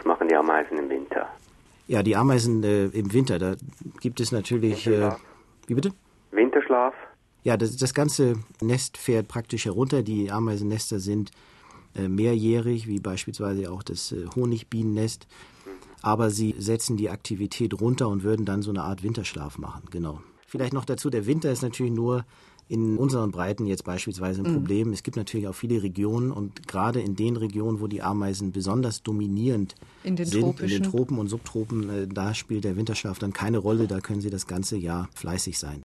Was machen die Ameisen im Winter? Ja, die Ameisen äh, im Winter, da gibt es natürlich. Äh, wie bitte? Winterschlaf. Ja, das, das ganze Nest fährt praktisch herunter. Die Ameisennester sind äh, mehrjährig, wie beispielsweise auch das äh, Honigbienennest. Aber sie setzen die Aktivität runter und würden dann so eine Art Winterschlaf machen, genau. Vielleicht noch dazu, der Winter ist natürlich nur in unseren Breiten jetzt beispielsweise ein mhm. Problem. Es gibt natürlich auch viele Regionen und gerade in den Regionen, wo die Ameisen besonders dominierend in den sind, Tropischen. in den Tropen und Subtropen, äh, da spielt der Winterschlaf dann keine Rolle. Da können sie das ganze Jahr fleißig sein.